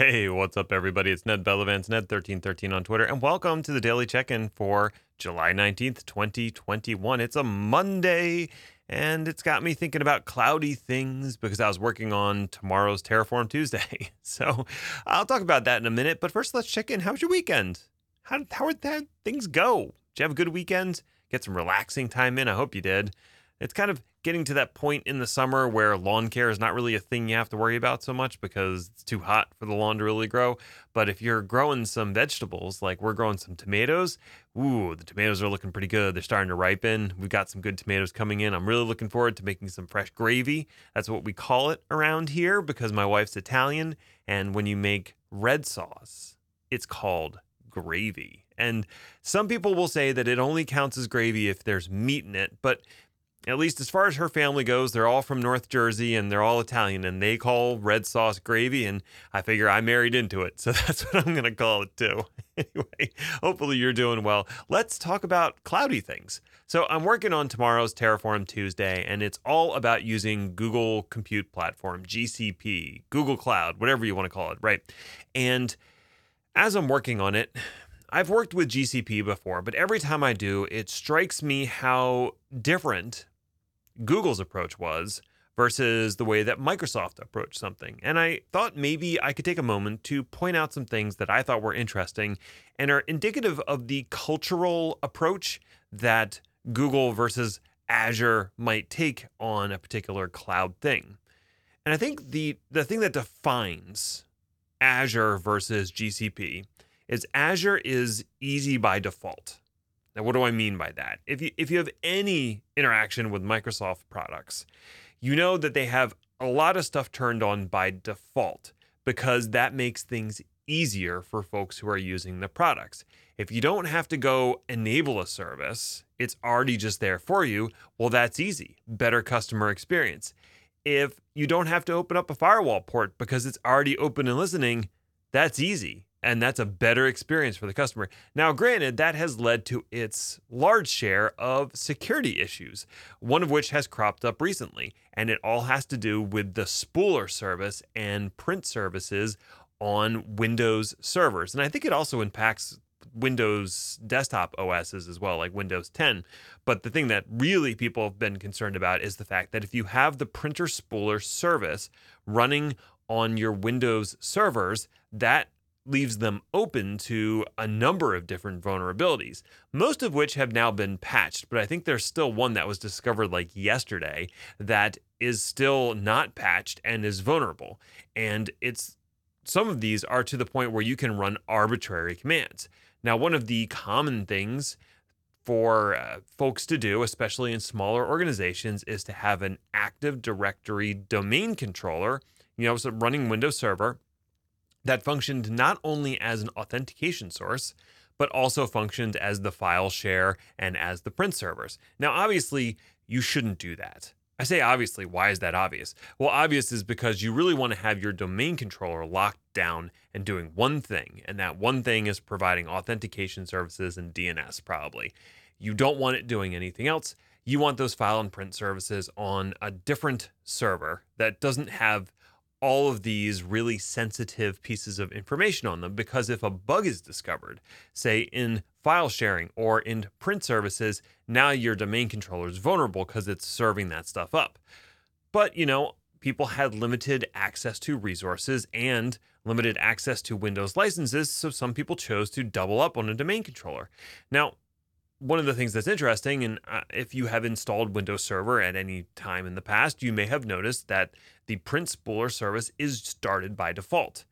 Hey, what's up, everybody? It's Ned Bellavance, Ned1313 on Twitter, and welcome to the Daily Check In for July 19th, 2021. It's a Monday, and it's got me thinking about cloudy things because I was working on tomorrow's Terraform Tuesday. So I'll talk about that in a minute, but first, let's check in. How was your weekend? How, how did things go? Did you have a good weekend? Get some relaxing time in? I hope you did. It's kind of getting to that point in the summer where lawn care is not really a thing you have to worry about so much because it's too hot for the lawn to really grow. But if you're growing some vegetables, like we're growing some tomatoes, ooh, the tomatoes are looking pretty good. They're starting to ripen. We've got some good tomatoes coming in. I'm really looking forward to making some fresh gravy. That's what we call it around here because my wife's Italian. And when you make red sauce, it's called gravy. And some people will say that it only counts as gravy if there's meat in it, but at least as far as her family goes, they're all from North Jersey and they're all Italian and they call red sauce gravy. And I figure I married into it. So that's what I'm going to call it too. anyway, hopefully you're doing well. Let's talk about cloudy things. So I'm working on tomorrow's Terraform Tuesday and it's all about using Google Compute Platform, GCP, Google Cloud, whatever you want to call it, right? And as I'm working on it, I've worked with GCP before, but every time I do, it strikes me how different Google's approach was versus the way that Microsoft approached something. And I thought maybe I could take a moment to point out some things that I thought were interesting and are indicative of the cultural approach that Google versus Azure might take on a particular cloud thing. And I think the the thing that defines Azure versus GCP is Azure is easy by default. Now, what do I mean by that? If you if you have any interaction with Microsoft products, you know that they have a lot of stuff turned on by default because that makes things easier for folks who are using the products. If you don't have to go enable a service, it's already just there for you. Well, that's easy. Better customer experience. If you don't have to open up a firewall port because it's already open and listening, that's easy and that's a better experience for the customer. Now, granted, that has led to its large share of security issues, one of which has cropped up recently, and it all has to do with the spooler service and print services on Windows servers. And I think it also impacts Windows desktop OSs as well, like Windows 10. But the thing that really people have been concerned about is the fact that if you have the printer spooler service running on your Windows servers, that leaves them open to a number of different vulnerabilities, most of which have now been patched. But I think there's still one that was discovered like yesterday that is still not patched and is vulnerable. And it's some of these are to the point where you can run arbitrary commands. Now, one of the common things for uh, folks to do, especially in smaller organizations, is to have an Active Directory domain controller, you know, so running Windows Server that functioned not only as an authentication source, but also functioned as the file share and as the print servers. Now, obviously, you shouldn't do that. I say obviously, why is that obvious? Well, obvious is because you really want to have your domain controller locked down and doing one thing, and that one thing is providing authentication services and DNS, probably. You don't want it doing anything else. You want those file and print services on a different server that doesn't have all of these really sensitive pieces of information on them because if a bug is discovered, say in file sharing or in print services, now your domain controller is vulnerable because it's serving that stuff up. But, you know, people had limited access to resources and limited access to Windows licenses, so some people chose to double up on a domain controller. Now, one of the things that's interesting, and uh, if you have installed Windows Server at any time in the past, you may have noticed that the print spooler service is started by default.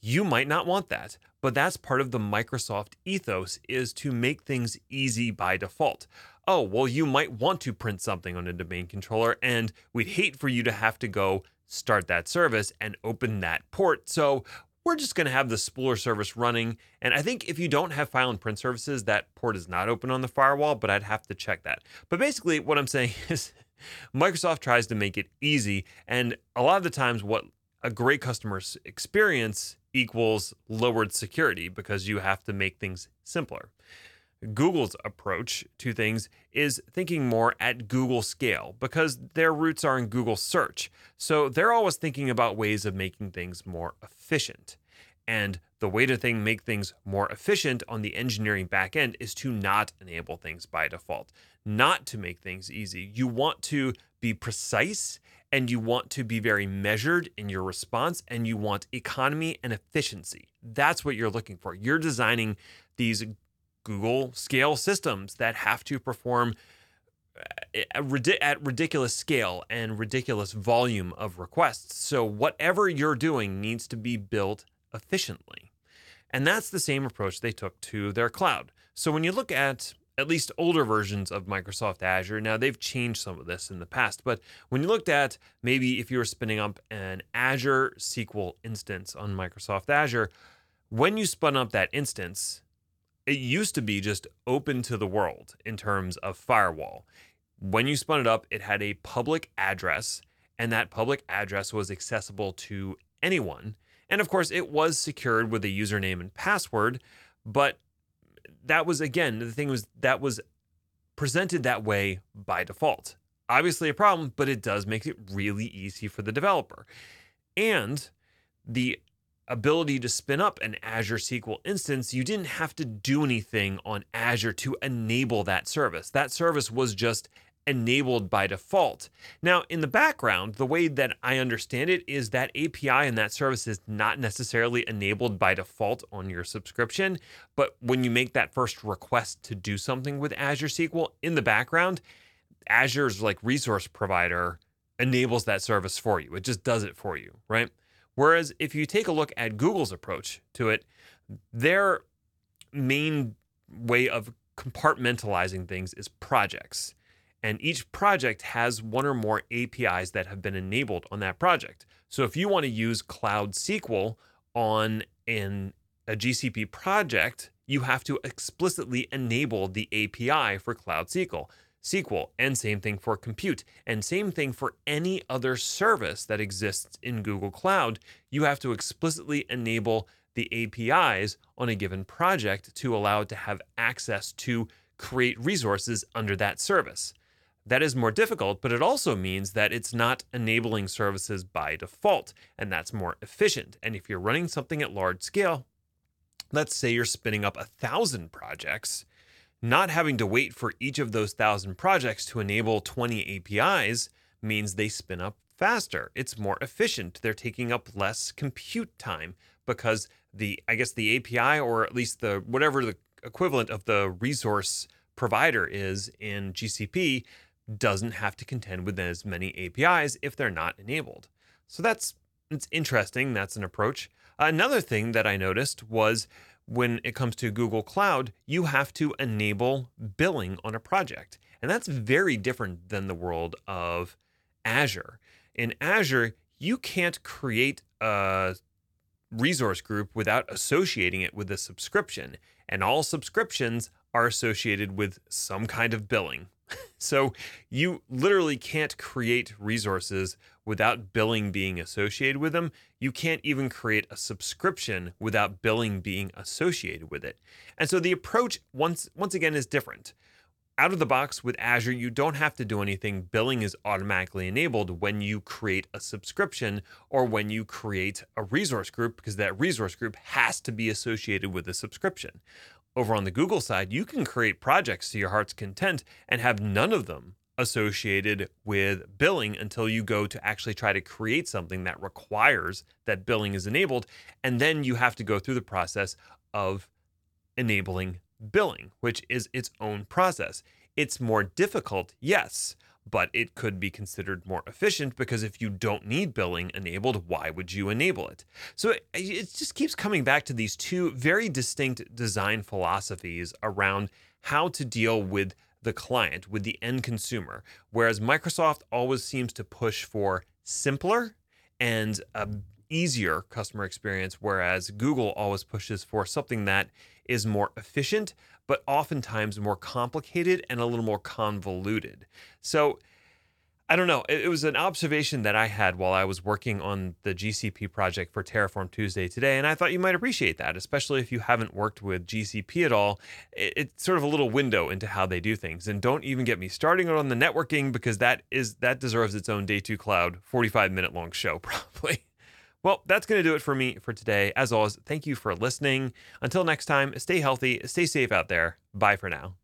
You might not want that, but that's part of the Microsoft ethos is to make things easy by default. Oh, well, you might want to print something on a domain controller, and we'd hate for you to have to go start that service and open that port. So we're just going to have the spooler service running. And I think if you don't have file and print services, that port is not open on the firewall, but I'd have to check that. But basically, what I'm saying is Microsoft tries to make it easy. And a lot of the times, what a great customer experience equals lowered security because you have to make things simpler. Google's approach to things is thinking more at Google scale because their roots are in Google search. So they're always thinking about ways of making things more efficient. And the way to thing make things more efficient on the engineering back end is to not enable things by default, not to make things easy. You want to be precise and you want to be very measured in your response and you want economy and efficiency. That's what you're looking for. You're designing these Google scale systems that have to perform uh, at ridiculous scale and ridiculous volume of requests. So, whatever you're doing needs to be built efficiently. And that's the same approach they took to their cloud. So, when you look at at least older versions of Microsoft Azure. Now, they've changed some of this in the past, but when you looked at maybe if you were spinning up an Azure SQL instance on Microsoft Azure, when you spun up that instance, it used to be just open to the world in terms of firewall. When you spun it up, it had a public address, and that public address was accessible to anyone. And of course, it was secured with a username and password, but that was again the thing was that was presented that way by default. Obviously a problem, but it does make it really easy for the developer. And the ability to spin up an Azure SQL instance, you didn't have to do anything on Azure to enable that service. That service was just enabled by default. Now, in the background, the way that I understand it is that API and that service is not necessarily enabled by default on your subscription, but when you make that first request to do something with Azure SQL in the background, Azure's like resource provider enables that service for you. It just does it for you, right? Whereas if you take a look at Google's approach to it, their main way of compartmentalizing things is projects. And each project has one or more APIs that have been enabled on that project. So if you want to use Cloud SQL on an, a GCP project, you have to explicitly enable the API for Cloud SQL. SQL, and same thing for compute, and same thing for any other service that exists in Google Cloud. You have to explicitly enable the APIs on a given project to allow it to have access to create resources under that service. That is more difficult, but it also means that it's not enabling services by default, and that's more efficient. And if you're running something at large scale, let's say you're spinning up a thousand projects, not having to wait for each of those thousand projects to enable 20 APIs means they spin up faster. It's more efficient. They're taking up less compute time because the, I guess, the API or at least the whatever the equivalent of the resource provider is in GCP doesn't have to contend with as many APIs if they're not enabled. So that's it's interesting. That's an approach. Another thing that I noticed was when it comes to Google Cloud, you have to enable billing on a project. And that's very different than the world of Azure. In Azure, you can't create a resource group without associating it with a subscription. And all subscriptions are associated with some kind of billing, so you literally can't create resources without billing being associated with them. You can't even create a subscription without billing being associated with it. And so the approach once once again is different. Out of the box with Azure, you don't have to do anything. Billing is automatically enabled when you create a subscription or when you create a resource group because that resource group has to be associated with a subscription. Over on the Google side, you can create projects to your heart's content and have none of them associated with billing until you go to actually try to create something that requires that billing is enabled. And then you have to go through the process of enabling billing, which is its own process. It's more difficult, yes, but it could be considered more efficient because if you don't need billing enabled, why would you enable it? So it, it, just keeps coming back to these two very distinct design philosophies around how to deal with the client, with the end consumer. Whereas Microsoft always seems to push for simpler and a easier customer experience, whereas Google always pushes for something that is more efficient, but oftentimes more complicated and a little more convoluted. So I don't know. It, was an observation that I had while I was working on the GCP project for Terraform Tuesday today, and I thought you might appreciate that, especially if you haven't worked with GCP at all. it's sort of a little window into how they do things. And don't even get me starting on the networking because that is that deserves its own day two cloud, 45 minute long show probably. Well, that's going to do it for me for today. As always, thank you for listening. Until next time, stay healthy, stay safe out there. Bye for now.